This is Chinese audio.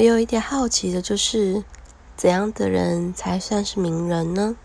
我有一点好奇的就是怎样的人才算是名人呢？